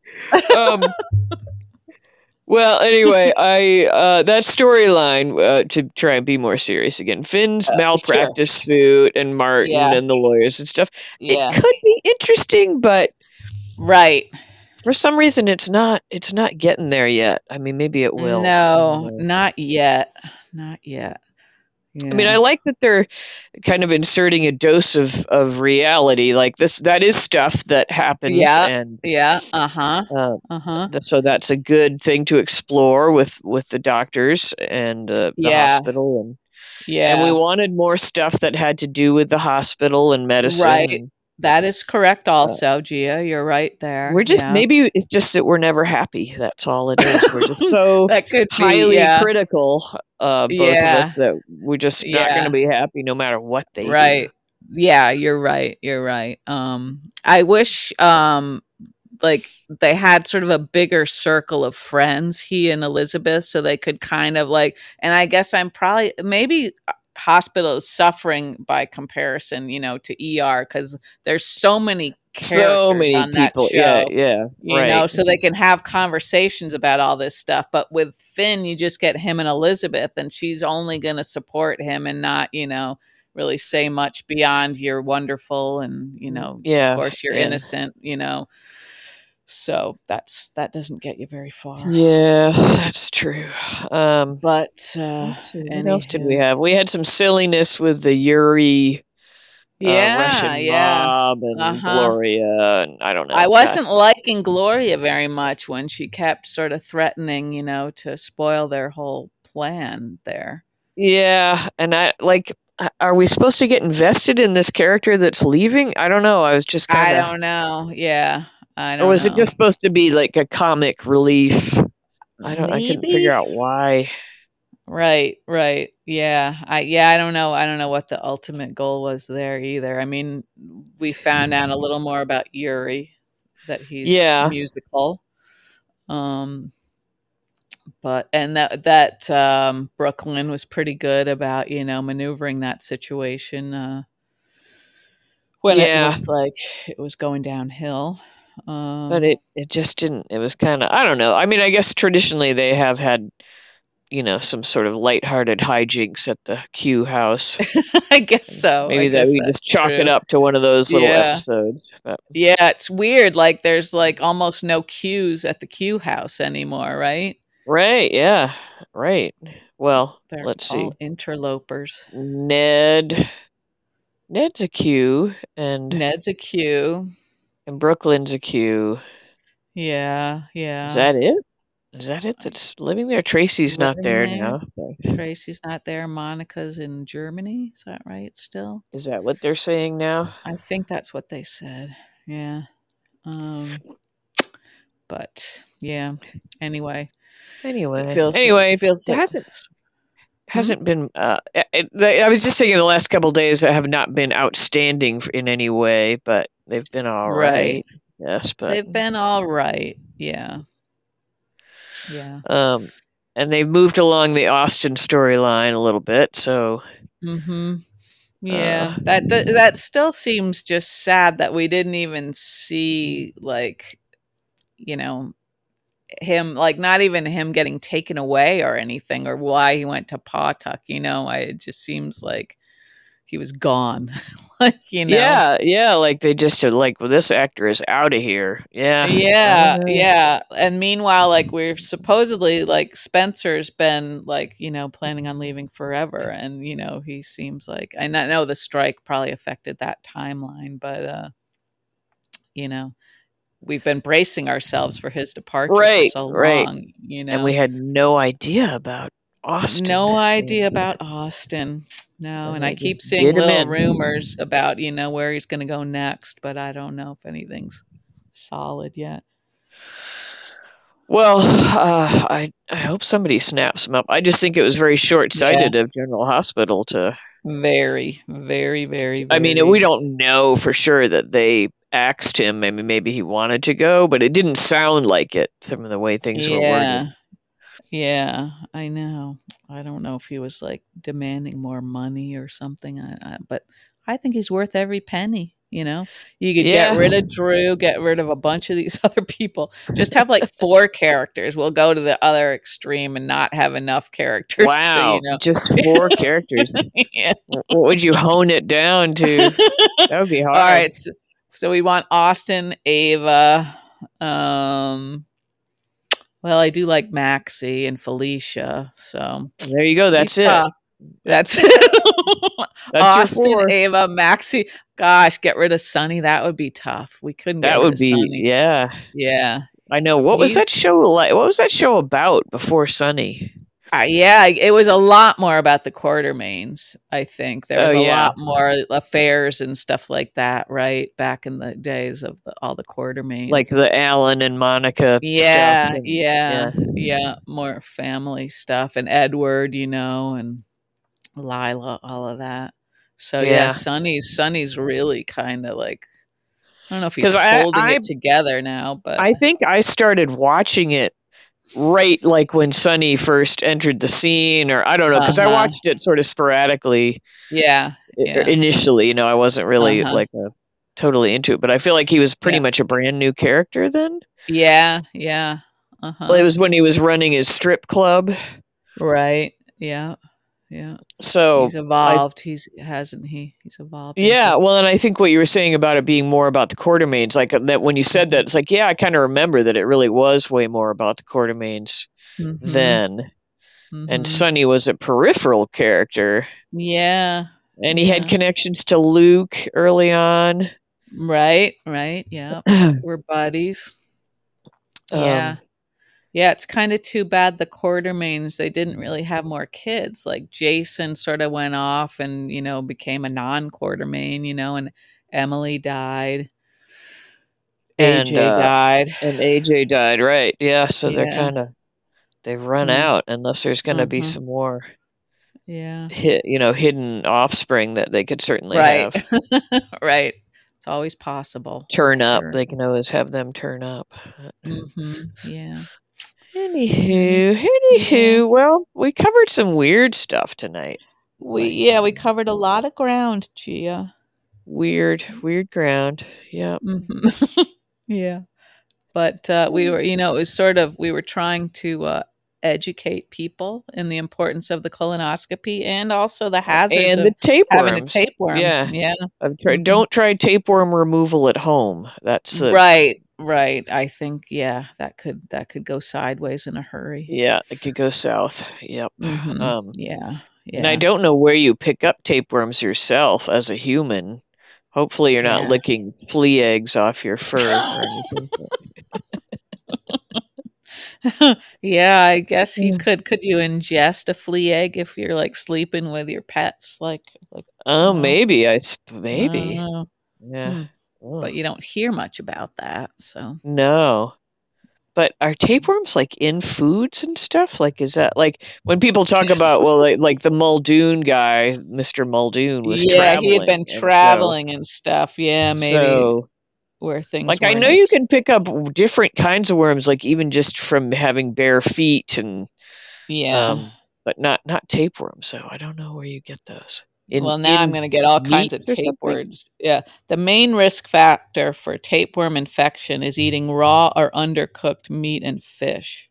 Um, well, anyway, I uh, that storyline uh, to try and be more serious again. Finn's Uh, malpractice suit and Martin Yeah. and the lawyers and stuff. yeah, It could be interesting, but right. for some reason, it's not. It's not getting there yet. I mean, maybe it will. No, not yet. Not yet. I mean, I like that they're kind of inserting a dose of, of reality. Like this, that is stuff that happens, Yeah. and yeah. Uh huh. uh, Uh huh. th- so that's a good thing to explore with with the doctors and uh, the Yeah. hospital and Yeah. and we wanted more stuff that had to do with the hospital and medicine Right. and that is correct. Also, Gia, you're right there. we're just Yeah. maybe it's just that we're never happy that's all it is we're just so that could be, highly yeah. critical uh both Yeah. of us that we're just not going to be happy no matter what they do. right do yeah you're right you're right um i wish um like they had sort of a bigger circle of friends he and elizabeth so they could kind of like and i guess i'm probably maybe hospital is suffering by comparison you know to er because there's so many so characters many on that people show yeah yeah you right know, so they can have conversations about all this stuff. But with Finn, you just get him and Elizabeth, and she's only going to support him and not, you know, really say much beyond you're wonderful and, you know, yeah of course you're yeah. innocent, you know. So that's that doesn't get you very far. yeah that's true um But uh, see, what else did we have? We had some silliness with the Yuri uh, yeah, Russian yeah. mob and Uh-huh. Gloria, and I don't know. I wasn't liking Gloria very much when she kept sort of threatening, you know, to spoil their whole plan there. yeah, and I like. Are we supposed to get invested in this character that's leaving? I don't know. I was just I kind of. don't know. Yeah, I don't Or was know. it just supposed to be like a comic relief? I don't. I couldn't figure out why. Right, right. Yeah. I yeah, I don't know. I don't know what the ultimate goal was there either. I mean, we found out a little more about Yuri that he's Yeah. musical. Um but and that that um Brooklyn was pretty good about, you know, maneuvering that situation uh when Yeah. it looked like it was going downhill. Um but it it just didn't it was kind of i don't know i mean i guess traditionally they have had you know some sort of lighthearted hijinks at the q house I guess so. Maybe that we just chalk it up to one of those little Yeah. episodes but Yeah, it's weird. Like there's like almost no queues at the Q house anymore, right? right yeah right well They're let's see interlopers. ned ned's a q and Ned's a Q. and brooklyn's a q Yeah, yeah. is that it is that it that's living there tracy's not there there. now but Tracy's not there. Monica's in Germany. Is that right still? is that what they're saying now I think that's what they said. Yeah. Um but yeah. Anyway, anyway it feels anyway it feels it hasn't hasn't been uh it, it- I was just saying the last couple days I have not been outstanding in any way but they've been all right, right. yes but They've been all right. Yeah. Yeah. um and they've moved along the austin storyline a little bit so Mm-hmm. Yeah, uh that that still seems just sad that we didn't even see like you know him like not even him getting taken away or anything or why he went to Pawtuck. You know, I it just seems like he was gone. like you know, yeah yeah like they just said like well this actor is out of here. Yeah. Yeah, uh, yeah. And meanwhile, like we're supposedly like Spencer's been like you know planning on leaving forever, and you know he seems like and I know the strike probably affected that timeline, but uh, you know we've been bracing ourselves for his departure for right so right. long. You know, and we had no idea about austin no idea about Austin. No, and and I keep seeing little in rumors about you know where he's going to go next, but I don't know if anything's solid yet. Well, uh, I I hope somebody snaps him up. I just think it was very short Yeah, sighted of General Hospital to. very, very, very, I mean, we don't know for sure that they axed him. Maybe maybe he wanted to go, but it didn't sound like it from the way things were working. Yeah. Yeah, I know. I don't know if he was like demanding more money or something. I, I, but I think he's worth every penny. You know, you could get rid of Drew, get rid of a bunch of these other people. Just have like four characters. We'll go to the other extreme and not have enough characters. To, Wow, you know, just four characters. yeah. What would you hone it down to? That would be hard. All right, So, so we want Austin, Ava. Um, well, I do like Maxie and Felicia. So There you go. That's be it. That's That's Austin. Ava, Maxie. Gosh, get rid of Sonny. That would be tough. We couldn't get That rid would of be Sonny. yeah. Yeah. I know. What was that show like? What was that show about before Sonny? Uh, yeah, it was a lot more about the Quartermaines, I think. There Oh was a yeah, lot more affairs and stuff like that, right? Back in the days of the, all the quartermaines, like the Alan and Monica stuff. Yeah, And, yeah, yeah. yeah. More family stuff and Edward, you know, and Lila, all of that. So yeah, Yeah. Sonny's Sonny's really kind of like I don't know if he's Because I, holding I it together now, but I think I started watching it right like when Sonny first entered the scene, or I don't know, because I uh-huh. watched it sort of sporadically Yeah, yeah. initially. You know, I wasn't really Uh-huh. like a, totally into it, but I feel like he was pretty Yeah. much a brand new character then. Yeah, yeah. Well, it Uh-huh. was when he was running his strip club. Right. Yeah. Yeah. So He's evolved. He's hasn't he? He's evolved Yeah, well, and I think what you were saying about it being more about the Quartermaines, like uh, that when you said that, it's like, yeah, I kind of remember that it really was way more about the Quartermaines Mhm, then. And mhm. Sonny was a peripheral character, Yeah. and he had connections to Luke early on. Right, right. Yeah. We're buddies. Um, Yeah, it's kind of too bad the Quartermaines they didn't really have more kids. Like Jason sort of went off and, you know, became a non-Quartermaine, you know, and Emily died. and AJ uh, died. and AJ died, right? Yeah, so they're kind of they've run Mm. out unless there's going to be Mhm. some more, Yeah. hi- you know, hidden offspring that they could certainly Right. have right. It's always possible. turn up. Sure. They can always have them turn up. hmm Yeah. Anywho, anywho, well, we covered some weird stuff tonight. We yeah, we covered a lot of ground, Gia. weird, weird ground. Yep. hmm yeah. But uh, we were, you know, it was sort of we were trying to uh, educate people in the importance of the colonoscopy and also the hazards And the of having a tapeworm. Yeah. Yeah. Tried, Mhm. don't try tapeworm removal at home. That's the Right. Right. I think yeah, that could that could go sideways in a hurry. yeah, it could go south. Yep. Mhm. Um, Yeah. Yeah. and I don't know where you pick up tapeworms yourself as a human. Hopefully, you're not Yeah. licking flea eggs off your fur or anything. yeah, I guess you could. Could you ingest a flea egg if you're like sleeping with your pets? Like, like Oh, maybe I sp- I maybe yeah. Oh. But you don't hear much about that. So No. But are tapeworms like in foods and stuff? Like, is that like when people talk about, well, like, like the Muldoon guy, Mr. Muldoon was yeah, he had traveling. been And so, traveling and stuff. Yeah, maybe so, where things like, I know you can pick up different kinds of worms, like even just from having bare feet and, yeah. um, but not, not tapeworms. So I don't know where you get those. In, well, now I'm going to get all kinds of meats or tape words. Yeah. The main risk factor for tapeworm infection is eating raw or undercooked meat and fish.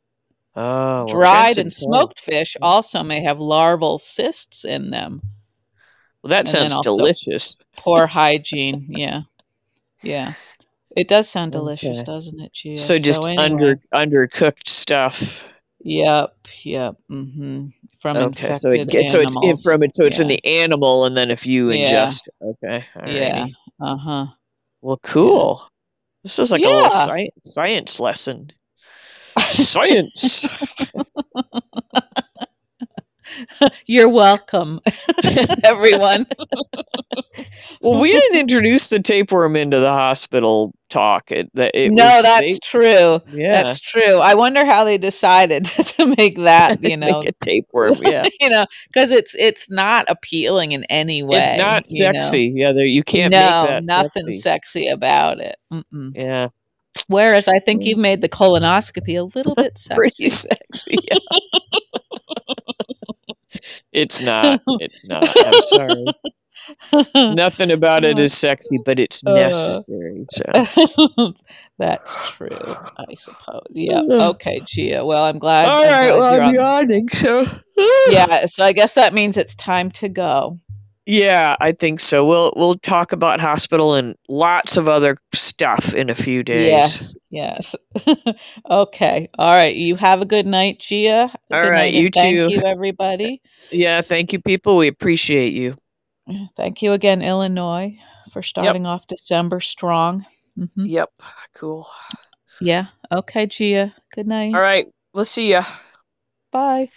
Oh, well, Dried and smoked fish also may have larval cysts in them. Well, that And sounds delicious. poor hygiene. Yeah. Yeah. It does sound delicious, Okay. doesn't it, Gia? So just anyway. under undercooked stuff. Yep. Yep. hmm From Okay, so infected it gets so it's in animals. from it, so it's in Yeah. the animal, and then if you Yeah. ingest, okay, all Yeah. Uh huh. Well, cool. This is like a little Yeah. science science lesson. Science. You're welcome, everyone. well, we didn't introduce the tapeworm into the hospital talk. It, that it no, was, that's they- true. yeah, That's true. I wonder how they decided to make that, you know, a tapeworm. Yeah, you know, because it's it's not appealing in any way. it's not you know. sexy. Yeah, there you can't no, make that nothing sexy. sexy about it. Mm-mm. Yeah, Whereas I think Mm. you've made the colonoscopy a little bit pretty sexy. sexy. Yeah. It's not. It's not. I'm sorry. Nothing about it is sexy, but it's Uh. necessary. So. That's true, I suppose. Yeah. Okay, Gia. Well, I'm glad. All I'm right, glad well, you're I'm yawning. So Yeah. So I guess that means it's time to go. Yeah, I think so. We'll we'll talk about hospital and lots of other stuff in a few days. Yes. Yes. okay. All right. You have a good night, Gia. All good right, you thank too. you, everybody. Yeah, thank you, people. We appreciate you. Thank you again, Illinois, for starting off December strong. hmm Yep, cool. Yeah. Okay, Gia. Good night. All right, we'll see ya. Bye.